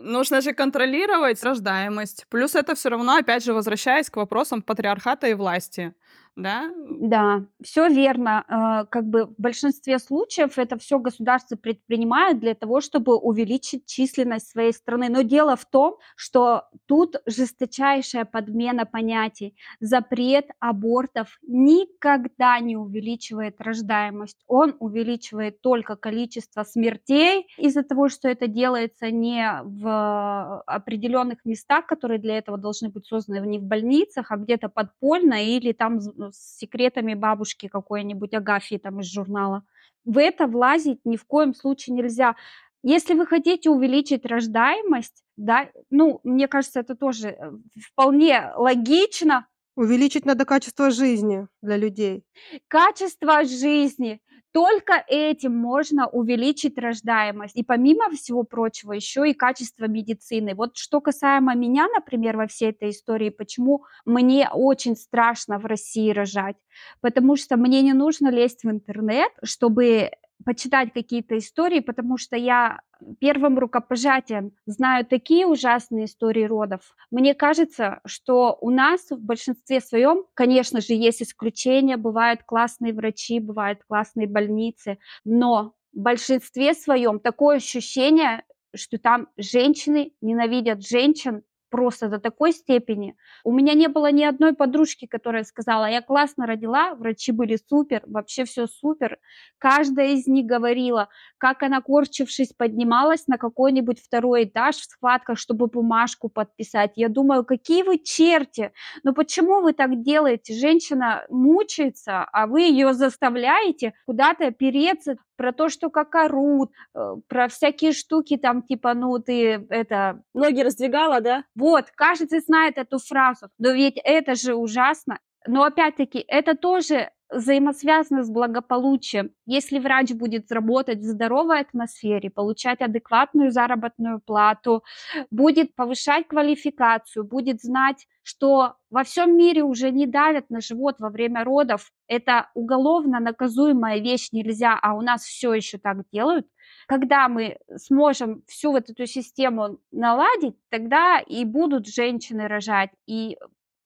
Нужно же контролировать рождаемость. Плюс это все равно, опять же, возвращаясь к вопросам патриархата и власти да? Да, все верно. Э, как бы в большинстве случаев это все государство предпринимает для того, чтобы увеличить численность своей страны. Но дело в том, что тут жесточайшая подмена понятий. Запрет абортов никогда не увеличивает рождаемость. Он увеличивает только количество смертей из-за того, что это делается не в определенных местах, которые для этого должны быть созданы, не в больницах, а где-то подпольно или там с секретами бабушки какой-нибудь Агафьи там из журнала. В это влазить ни в коем случае нельзя. Если вы хотите увеличить рождаемость, да, ну, мне кажется, это тоже э, вполне логично, Увеличить надо качество жизни для людей. Качество жизни. Только этим можно увеличить рождаемость. И помимо всего прочего, еще и качество медицины. Вот что касаемо меня, например, во всей этой истории, почему мне очень страшно в России рожать. Потому что мне не нужно лезть в интернет, чтобы почитать какие-то истории, потому что я первым рукопожатием знаю такие ужасные истории родов. Мне кажется, что у нас в большинстве своем, конечно же, есть исключения, бывают классные врачи, бывают классные больницы, но в большинстве своем такое ощущение, что там женщины ненавидят женщин просто до такой степени. У меня не было ни одной подружки, которая сказала, я классно родила, врачи были супер, вообще все супер. Каждая из них говорила, как она, корчившись, поднималась на какой-нибудь второй этаж в схватках, чтобы бумажку подписать. Я думаю, какие вы черти, но почему вы так делаете? Женщина мучается, а вы ее заставляете куда-то переться, про то, что как орут, э, про всякие штуки там, типа, ну, ты это... Ноги раздвигала, да? Вот, кажется, знает эту фразу. Но ведь это же ужасно. Но опять-таки, это тоже взаимосвязано с благополучием. Если врач будет работать в здоровой атмосфере, получать адекватную заработную плату, будет повышать квалификацию, будет знать, что во всем мире уже не давят на живот во время родов, это уголовно наказуемая вещь нельзя, а у нас все еще так делают, когда мы сможем всю вот эту систему наладить, тогда и будут женщины рожать, и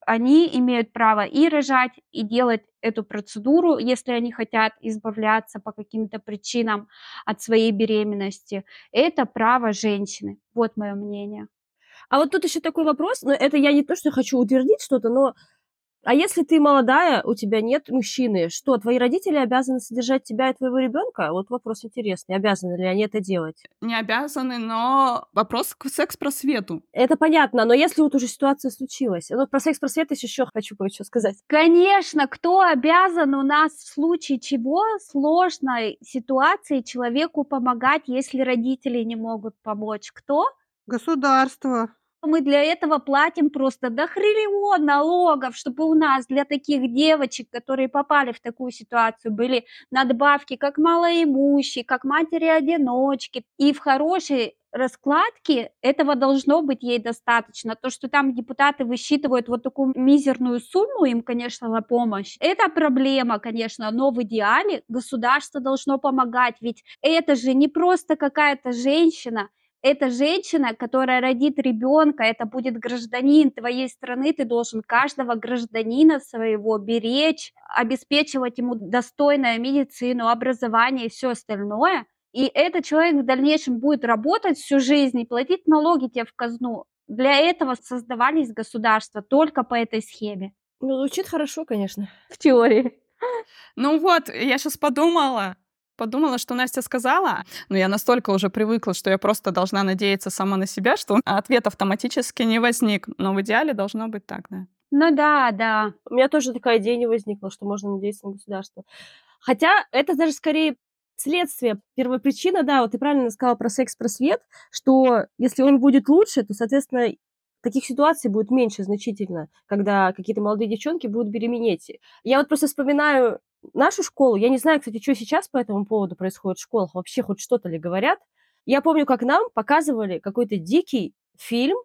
они имеют право и рожать, и делать эту процедуру, если они хотят избавляться по каким-то причинам от своей беременности. Это право женщины. Вот мое мнение. А вот тут еще такой вопрос, но это я не то, что хочу утвердить что-то, но а если ты молодая, у тебя нет мужчины, что, твои родители обязаны содержать тебя и твоего ребенка? Вот вопрос интересный. Обязаны ли они это делать? Не обязаны, но вопрос к секс-просвету. Это понятно, но если вот уже ситуация случилась, вот про секс-просвет еще хочу кое-что сказать. Конечно, кто обязан у нас в случае чего сложной ситуации человеку помогать, если родители не могут помочь? Кто? Государство. Мы для этого платим просто до хриллион налогов, чтобы у нас для таких девочек, которые попали в такую ситуацию, были надбавки как малоимущие, как матери-одиночки. И в хорошей раскладке этого должно быть ей достаточно. То, что там депутаты высчитывают вот такую мизерную сумму, им, конечно, на помощь, это проблема, конечно, но в идеале государство должно помогать, ведь это же не просто какая-то женщина, это женщина, которая родит ребенка, это будет гражданин твоей страны, ты должен каждого гражданина своего беречь, обеспечивать ему достойную медицину, образование и все остальное. И этот человек в дальнейшем будет работать всю жизнь и платить налоги тебе в казну. Для этого создавались государства только по этой схеме. Ну, звучит хорошо, конечно. В теории. Ну вот, я сейчас подумала, подумала, что Настя сказала, но я настолько уже привыкла, что я просто должна надеяться сама на себя, что ответ автоматически не возник. Но в идеале должно быть так, да. Ну да, да. У меня тоже такая идея не возникла, что можно надеяться на государство. Хотя это даже скорее следствие. Первопричина, да, вот ты правильно сказала про секс-просвет, что если он будет лучше, то, соответственно, таких ситуаций будет меньше значительно, когда какие-то молодые девчонки будут беременеть. Я вот просто вспоминаю нашу школу, я не знаю, кстати, что сейчас по этому поводу происходит в школах, вообще хоть что-то ли говорят. Я помню, как нам показывали какой-то дикий фильм,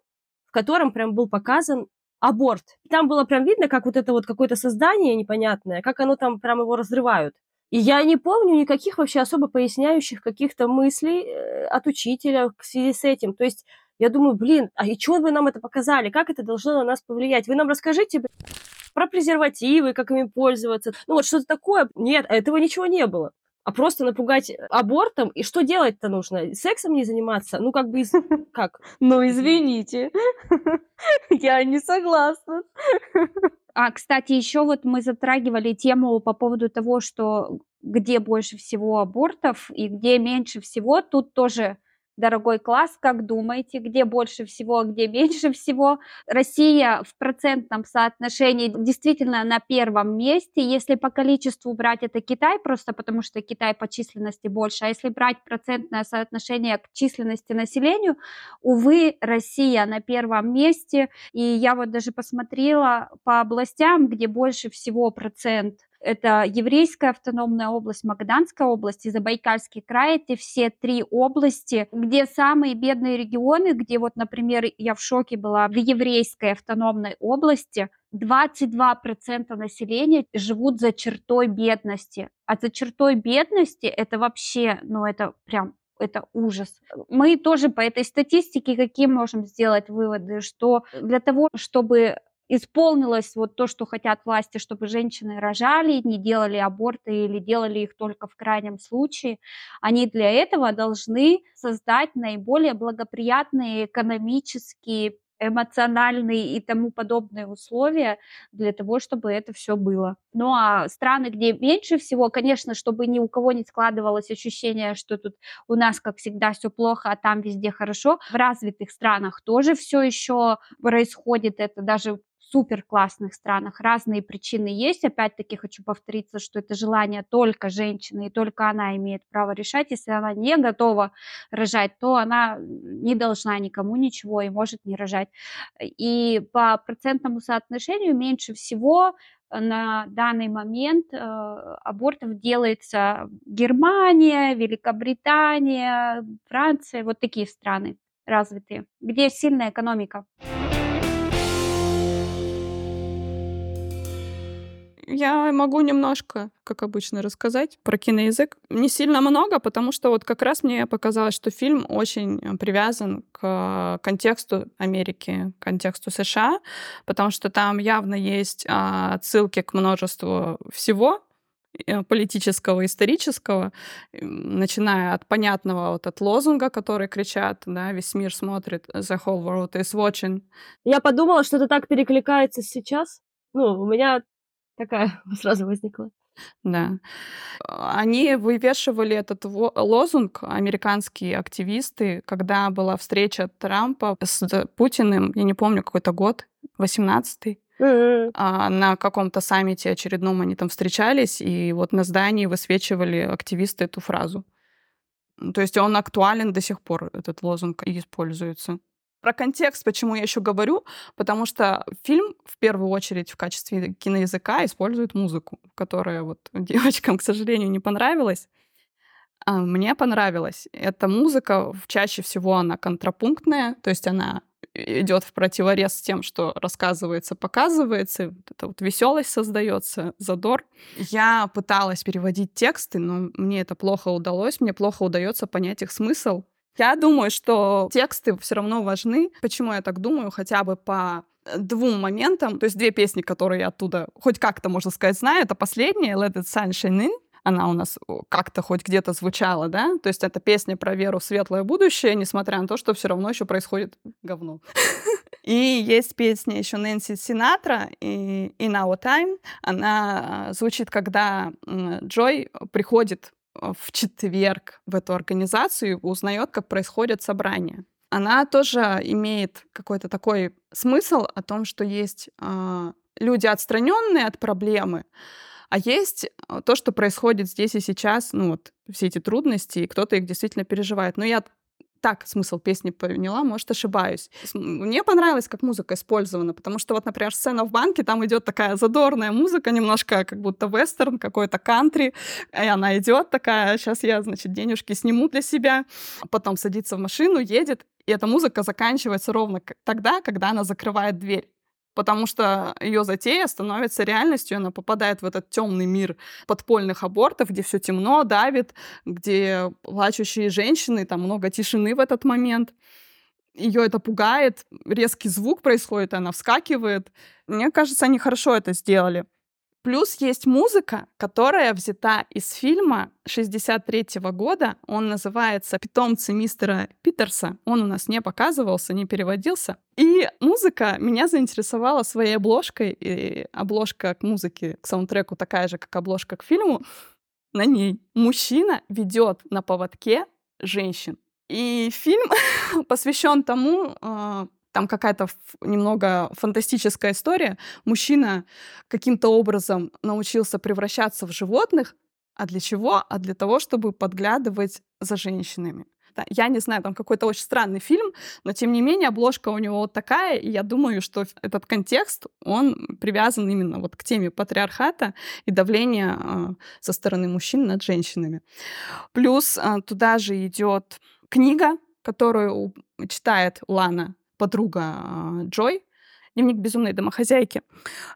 в котором прям был показан аборт. Там было прям видно, как вот это вот какое-то создание непонятное, как оно там прям его разрывают. И я не помню никаких вообще особо поясняющих каких-то мыслей э, от учителя в связи с этим. То есть я думаю, блин, а и чего вы нам это показали? Как это должно на нас повлиять? Вы нам расскажите, про презервативы, как ими пользоваться. Ну вот что-то такое. Нет, этого ничего не было. А просто напугать абортом, и что делать-то нужно? Сексом не заниматься? Ну, как бы, из... как? Ну, извините, я не согласна. А, кстати, еще вот мы затрагивали тему по поводу того, что где больше всего абортов и где меньше всего. Тут тоже дорогой класс, как думаете, где больше всего, где меньше всего? Россия в процентном соотношении действительно на первом месте. Если по количеству брать, это Китай, просто потому что Китай по численности больше. А если брать процентное соотношение к численности населению, увы, Россия на первом месте. И я вот даже посмотрела по областям, где больше всего процент это Еврейская автономная область, Магаданская область и Забайкальский край. Это все три области, где самые бедные регионы, где вот, например, я в шоке была, в Еврейской автономной области 22% населения живут за чертой бедности. А за чертой бедности это вообще, ну это прям это ужас. Мы тоже по этой статистике какие можем сделать выводы, что для того, чтобы исполнилось вот то, что хотят власти, чтобы женщины рожали, не делали аборты или делали их только в крайнем случае, они для этого должны создать наиболее благоприятные экономические эмоциональные и тому подобные условия для того, чтобы это все было. Ну а страны, где меньше всего, конечно, чтобы ни у кого не складывалось ощущение, что тут у нас, как всегда, все плохо, а там везде хорошо. В развитых странах тоже все еще происходит это, даже супер классных странах разные причины есть. Опять-таки хочу повториться, что это желание только женщины, и только она имеет право решать. Если она не готова рожать, то она не должна никому ничего и может не рожать. И по процентному соотношению меньше всего на данный момент э, абортов делается Германия, Великобритания, Франция, вот такие страны развитые, где сильная экономика. Я могу немножко, как обычно, рассказать про киноязык. Не сильно много, потому что вот как раз мне показалось, что фильм очень э, привязан к контексту Америки, к контексту США, потому что там явно есть а, отсылки к множеству всего, э, политического, исторического, начиная от понятного вот от лозунга, который кричат, да, весь мир смотрит, the whole world is watching. Я подумала, что это так перекликается сейчас. Ну, у меня такая сразу возникла. Да. Они вывешивали этот лозунг, американские активисты, когда была встреча Трампа с Путиным, я не помню, какой-то год, 18-й. М. А, на каком-то саммите очередном они там встречались, и вот на здании высвечивали активисты эту фразу. То есть он актуален до сих пор, этот лозунг, и используется. Про контекст, почему я еще говорю, потому что фильм в первую очередь в качестве киноязыка использует музыку, которая вот девочкам, к сожалению, не понравилась. А мне понравилась. Эта музыка чаще всего она контрапунктная, то есть она идет в противорез с тем, что рассказывается, показывается, вот эта вот веселость создается, задор. Я пыталась переводить тексты, но мне это плохо удалось, мне плохо удается понять их смысл. Я думаю, что тексты все равно важны. Почему я так думаю? Хотя бы по двум моментам. То есть две песни, которые я оттуда хоть как-то, можно сказать, знаю. Это последняя «Let it sunshine in», она у нас как-то хоть где-то звучала, да? То есть это песня про веру в светлое будущее, несмотря на то, что все равно еще происходит говно. И есть песня еще Нэнси Синатра и In Our Time. Она звучит, когда Джой приходит в четверг в эту организацию и узнает, как происходит собрание. Она тоже имеет какой-то такой смысл о том, что есть э, люди отстраненные от проблемы, а есть то, что происходит здесь и сейчас, ну вот все эти трудности, и кто-то их действительно переживает. Но я так смысл песни поняла, может, ошибаюсь. Мне понравилось, как музыка использована, потому что вот, например, сцена в банке, там идет такая задорная музыка, немножко как будто вестерн, какой-то кантри, и она идет такая, сейчас я, значит, денежки сниму для себя, потом садится в машину, едет, и эта музыка заканчивается ровно тогда, когда она закрывает дверь потому что ее затея становится реальностью, она попадает в этот темный мир подпольных абортов, где все темно, давит, где плачущие женщины, там много тишины в этот момент. Ее это пугает, резкий звук происходит, она вскакивает. Мне кажется, они хорошо это сделали. Плюс есть музыка, которая взята из фильма 63 -го года. Он называется «Питомцы мистера Питерса». Он у нас не показывался, не переводился. И музыка меня заинтересовала своей обложкой. И обложка к музыке, к саундтреку такая же, как обложка к фильму. На ней мужчина ведет на поводке женщин. И фильм посвящен тому, а, там какая-то немного фантастическая история. Мужчина каким-то образом научился превращаться в животных. А для чего? А для того, чтобы подглядывать за женщинами. Да, Я не знаю, там какой-то очень странный фильм, но тем не менее обложка у него вот такая, и я думаю, что этот контекст, он привязан именно вот к теме патриархата и давления а, со стороны мужчин над женщинами. Плюс а, туда же идет книга, которую читает Лана, подруга а, Джой, дневник безумной домохозяйки.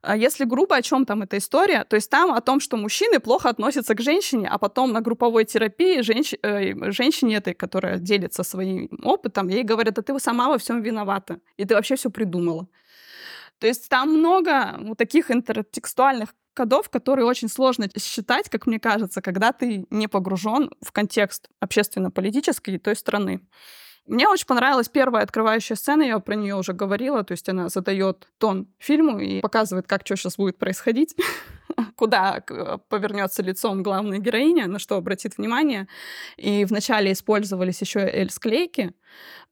А Если грубо, о чем там эта история, то есть там о том, что мужчины плохо относятся к женщине, а потом на групповой терапии женщ- э, женщине этой, которая делится своим опытом, ей говорят, а ты сама во всем виновата, и ты вообще все придумала. То есть там много вот таких интертекстуальных кодов, которые очень сложно считать, как мне кажется, когда ты не погружен в контекст общественно-политический той страны. Мне очень понравилась первая открывающая сцена, я про нее уже говорила, то есть она задает тон фильму и показывает, как что сейчас будет происходить, куда к- повернется лицом главная героиня, на что обратит внимание. И вначале использовались еще эль-склейки,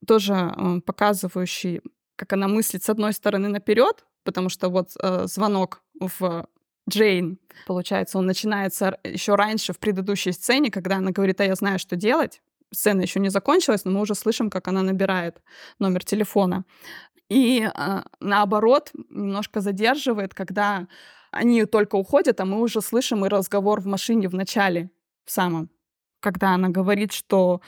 тоже э, показывающие, как она мыслит с одной стороны наперед, потому что вот э, звонок в Джейн, получается, он начинается еще раньше в предыдущей сцене, когда она говорит, а я знаю, что делать. Сцена еще не закончилась, но мы уже слышим, как она набирает номер телефона. И э, наоборот, немножко задерживает, когда они только уходят, а мы уже слышим и разговор в машине в начале, в самом, когда она говорит, что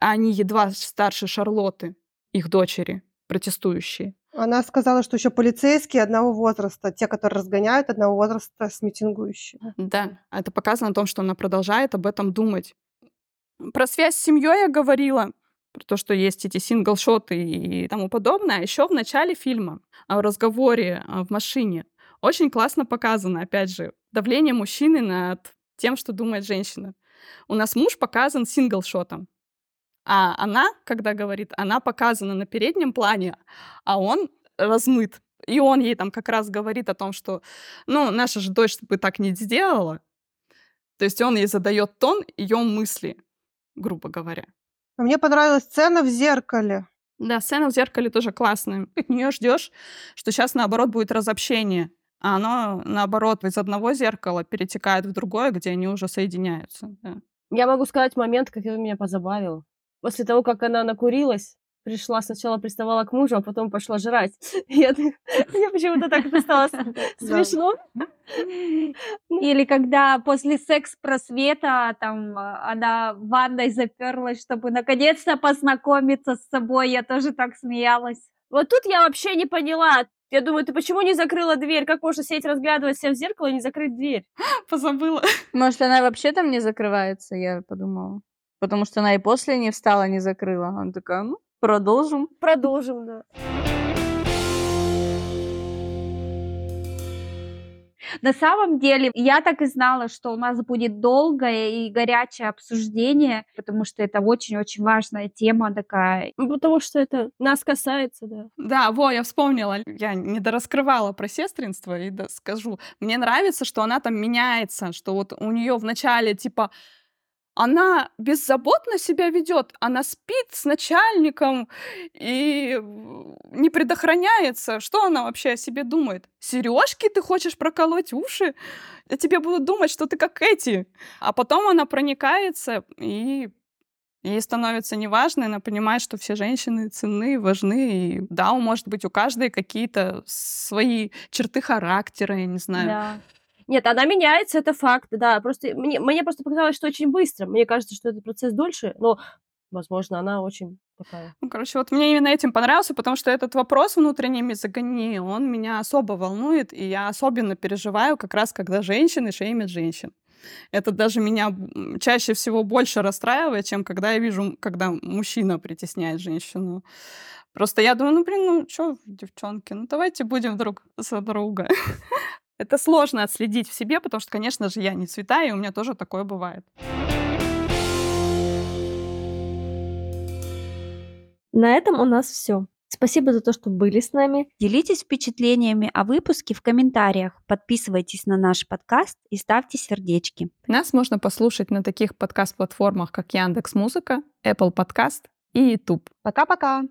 они едва старше Шарлотты, их дочери, протестующие. Она сказала, что еще полицейские одного возраста, те, которые разгоняют, одного возраста с митингующими. Да, это показано о том, что она продолжает об этом думать. Про связь с семьей я говорила, про то, что есть эти сингл-шоты и тому подобное. Еще в начале фильма, а, в разговоре а, в машине, очень классно показано, опять же, давление мужчины над тем, что думает женщина. У нас муж показан сингл-шотом, а она, когда говорит, она показана на переднем плане, а он размыт. И он ей там как раз говорит о том, что, ну, наша же дочь бы так не сделала. То есть он ей задает тон ее мысли, грубо говоря. А Мне понравилась сцена в зеркале. Да, сцена в зеркале тоже классная. От нее ждешь, что сейчас наоборот будет разобщение, а оно наоборот из одного зеркала перетекает в другое, где они уже соединяются. да. Я могу сказать момент, который меня позабавил. После того, как она накурилась, пришла, сначала приставала к мужу, а потом пошла жрать. Я, мне почему-то так это стало смешно. Или когда после секс-просвета там а, она ванной заперлась, чтобы наконец-то познакомиться с собой. Я тоже так смеялась. Вот тут я вообще не поняла. Я думаю, ты почему не закрыла дверь? Как можно сидеть разглядывать себя в зеркало и не закрыть дверь? Позабыла. Может, она вообще там не закрывается, я подумала. Потому что она и после не встала, не закрыла. Она такая, ну, продолжим. Продолжим, да. На самом деле, я так и знала, что у нас будет долгое и горячее обсуждение, потому что это очень-очень важная тема такая. Ну, потому что это нас касается, да. Да, во, я вспомнила. Я не дораскрывала про сестринство и да, скажу. Мне нравится, что она там меняется, что вот у нее вначале типа она беззаботно себя ведет, она спит с начальником и не предохраняется. Что она вообще о себе думает? Сережки ты хочешь проколоть уши? А тебе будут думать, что ты как эти. А потом она проникается и Ей становится неважно, она понимает, что все женщины ценны, важны. И да, может быть, у каждой какие-то свои черты характера, я не знаю. Да. Нет, она меняется, это факт, да. Просто мне, мне просто показалось, что очень быстро. Мне кажется, что этот процесс дольше, но, возможно, она очень такая. Ну, короче, вот мне именно этим понравился, потому что этот вопрос внутренней мизогонии, он меня особо волнует, и я особенно переживаю как раз, когда женщины шеймят женщин. Это даже меня чаще всего больше расстраивает, чем когда я вижу, когда мужчина притесняет женщину. Просто я думаю, ну, блин, ну, что, девчонки, ну, давайте будем друг за друга. Это сложно отследить в себе, потому что, конечно же, я не святая, и у меня тоже такое бывает. На этом у нас все. Спасибо за то, что были с нами. Делитесь впечатлениями о выпуске в комментариях, подписывайтесь на наш подкаст и ставьте сердечки. Нас можно послушать на таких подкаст-платформах, как Яндекс Музыка, Apple Podcast и YouTube. Пока-пока.